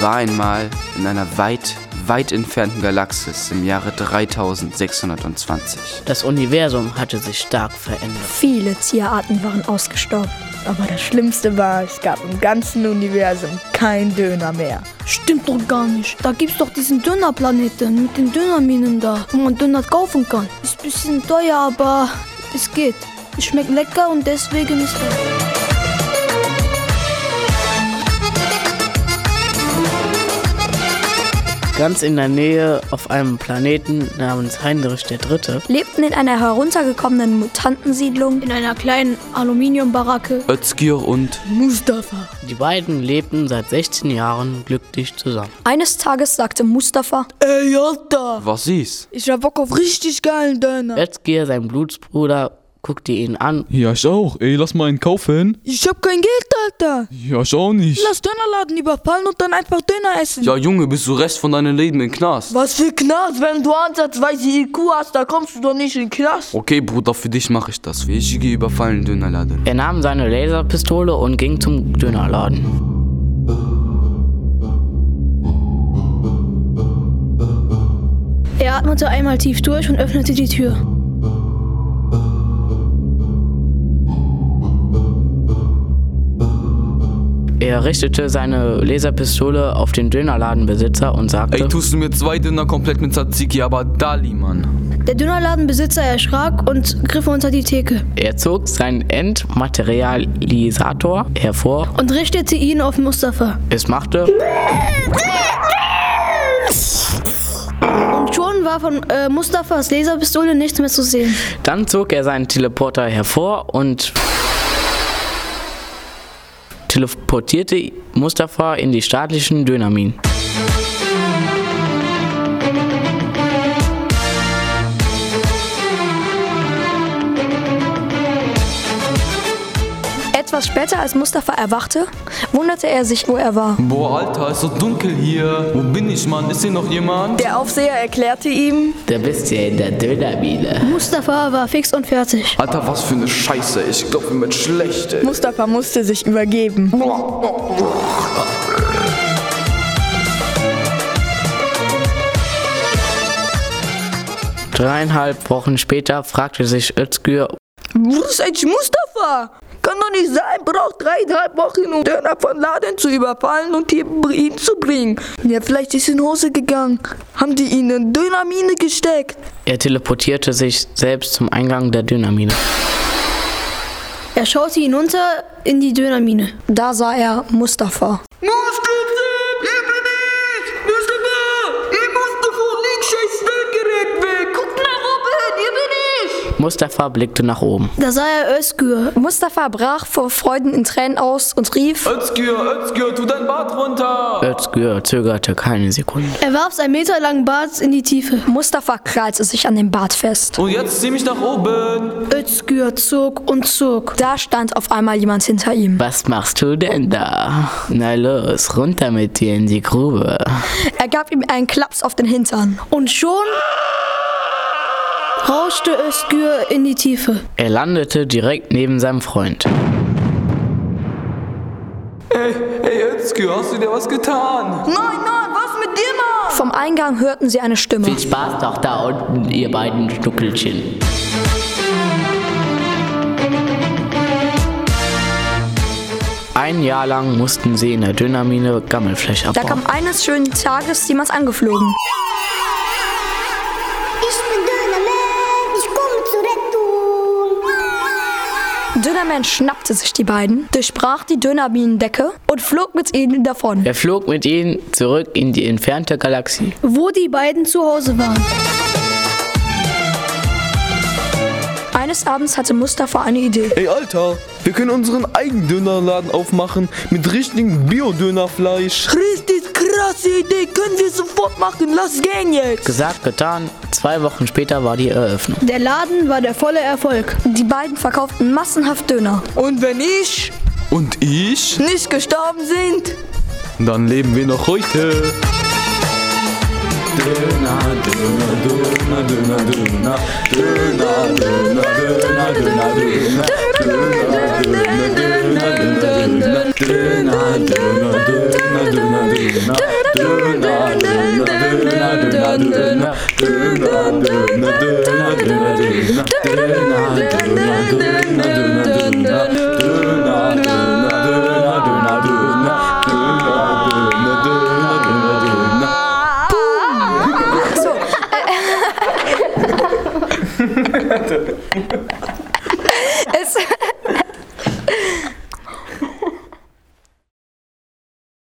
Es war einmal in einer weit, weit entfernten Galaxis im Jahre 3620. Das Universum hatte sich stark verändert. Viele Tierarten waren ausgestorben. Aber das Schlimmste war, es gab im ganzen Universum kein Döner mehr. Stimmt doch gar nicht. Da gibt's doch diesen Dönerplaneten mit den Dönerminen da, wo man Döner kaufen kann. Ist ein bisschen teuer, aber es geht. Es schmeckt lecker und deswegen ist er. Ganz in der Nähe auf einem Planeten namens Heinrich III. lebten in einer heruntergekommenen Mutantensiedlung In einer kleinen Aluminiumbaracke. Özgür und Mustafa. Die beiden lebten seit 16 Jahren glücklich zusammen. Eines Tages sagte Mustafa, Ey, Alter, was sieh's? ich hab Bock auf richtig geilen Döner. Özgür, sein Blutsbruder, guckte ihn an. Ja, ich auch. Ey, lass mal einen kaufen. Ich hab kein Geld, Alter. Ja, ich auch nicht. Lass Dönerladen überfallen und dann einfach Döner essen. Ja, Junge, bist du Rest von deinem Leben im Knast? Was für Knast, wenn du ansatzweise IQ hast, da kommst du doch nicht in den Knast. Okay, Bruder, für dich mache ich das. Ich gehe überfallen Dönerladen. Er nahm seine Laserpistole und ging zum Dönerladen. Er atmete einmal tief durch und öffnete die Tür. Er richtete seine Laserpistole auf den Dönerladenbesitzer und sagte, Ey, tust du mir zwei Döner komplett mit Tzatziki, aber Dali, Mann. Der Dönerladenbesitzer erschrak und griff unter die Theke er zog seinen Entmaterialisator hervor. und richtete ihn auf Mustafa. Es machte Und schon war von äh, Mustafas Laserpistole nichts mehr zu sehen. Dann zog er seinen Teleporter hervor und teleportierte Mustafa in die staatlichen Dönerminen. Etwas später als Mustafa erwachte, wunderte er sich, wo er war. Boah, Alter, ist so dunkel hier. Wo bin ich, Mann? Ist hier noch jemand? Der Aufseher erklärte ihm, Da bist du ja in der Dönermine. Mustafa war fix und fertig. Alter, was für eine Scheiße. Ich glaube, mir wird schlecht, ey. Mustafa musste sich übergeben. Dreieinhalb Wochen später fragte sich Özgür, Wo ist eigentlich Mustafa? Kann doch nicht sein, braucht dreieinhalb Wochen, um Döner von Laden zu überfallen und hier ihn zu bringen. Ja, vielleicht ist in Hose gegangen. Haben die ihn in Dönermine gesteckt? er teleportierte sich selbst zum Eingang der Dönermine. Er schaute hinunter in die Dönermine. Da sah er Mustafa. Mustafa, hier bin ich! Mustafa, hier Mustafa, leg scheiß Stillgerät weg! Guck nach oben, hier bin ich! Mustafa blickte nach oben. Da sah er Özgür. Mustafa brach vor Freuden in Tränen aus und rief, Özgür, Özgür, tu dein Bart runter. Özgür zögerte keine Sekunde. Er warf sein meterlangen Bart in die Tiefe. Mustafa krallte sich an dem Bart fest. Und jetzt zieh mich nach oben. Özgür zog und zog. Da stand auf einmal jemand hinter ihm. Was machst du denn da? Na los, runter mit dir in die Grube. Er gab ihm einen Klaps auf den Hintern. Und schon rauschte Özgür in die Tiefe. Er landete direkt neben seinem Freund. Ey, ey, Özgür, hast du dir was getan? Nein, nein, was mit dir, Mann? Vom Eingang hörten sie eine Stimme. Viel Spaß doch da unten, ihr beiden Schnuckelchen. Ein Jahr lang mussten sie in der Dönermine Gammelfleisch Da kam abbauen. eines schönen Tages jemand angeflogen. Rettung. Dönerman schnappte sich die beiden, durchbrach die Dönerminendecke und flog mit ihnen davon. Er flog mit ihnen zurück in die entfernte Galaxie. Wo die beiden zu Hause waren. Eines Abends hatte Mustafa eine Idee. Ey, Alter, wir können unseren eigenen Dönerladen aufmachen mit richtigem Bio-Dönerfleisch. Richtig krasse Idee, können wir sofort machen, lass gehen jetzt! Gesagt, getan. Zwei Wochen später war die Eröffnung. Der Laden war der volle Erfolg. Die beiden verkauften massenhaft Döner. Und wenn ich Und ich? nicht gestorben sind, Dann leben wir noch heute. Döner, Döner, Döner, Döner, Döner, Döner, Döner, Döner, Döner, Döner, Döner, Döner, Döner, Döner, Döner, Döner, Döner. Så.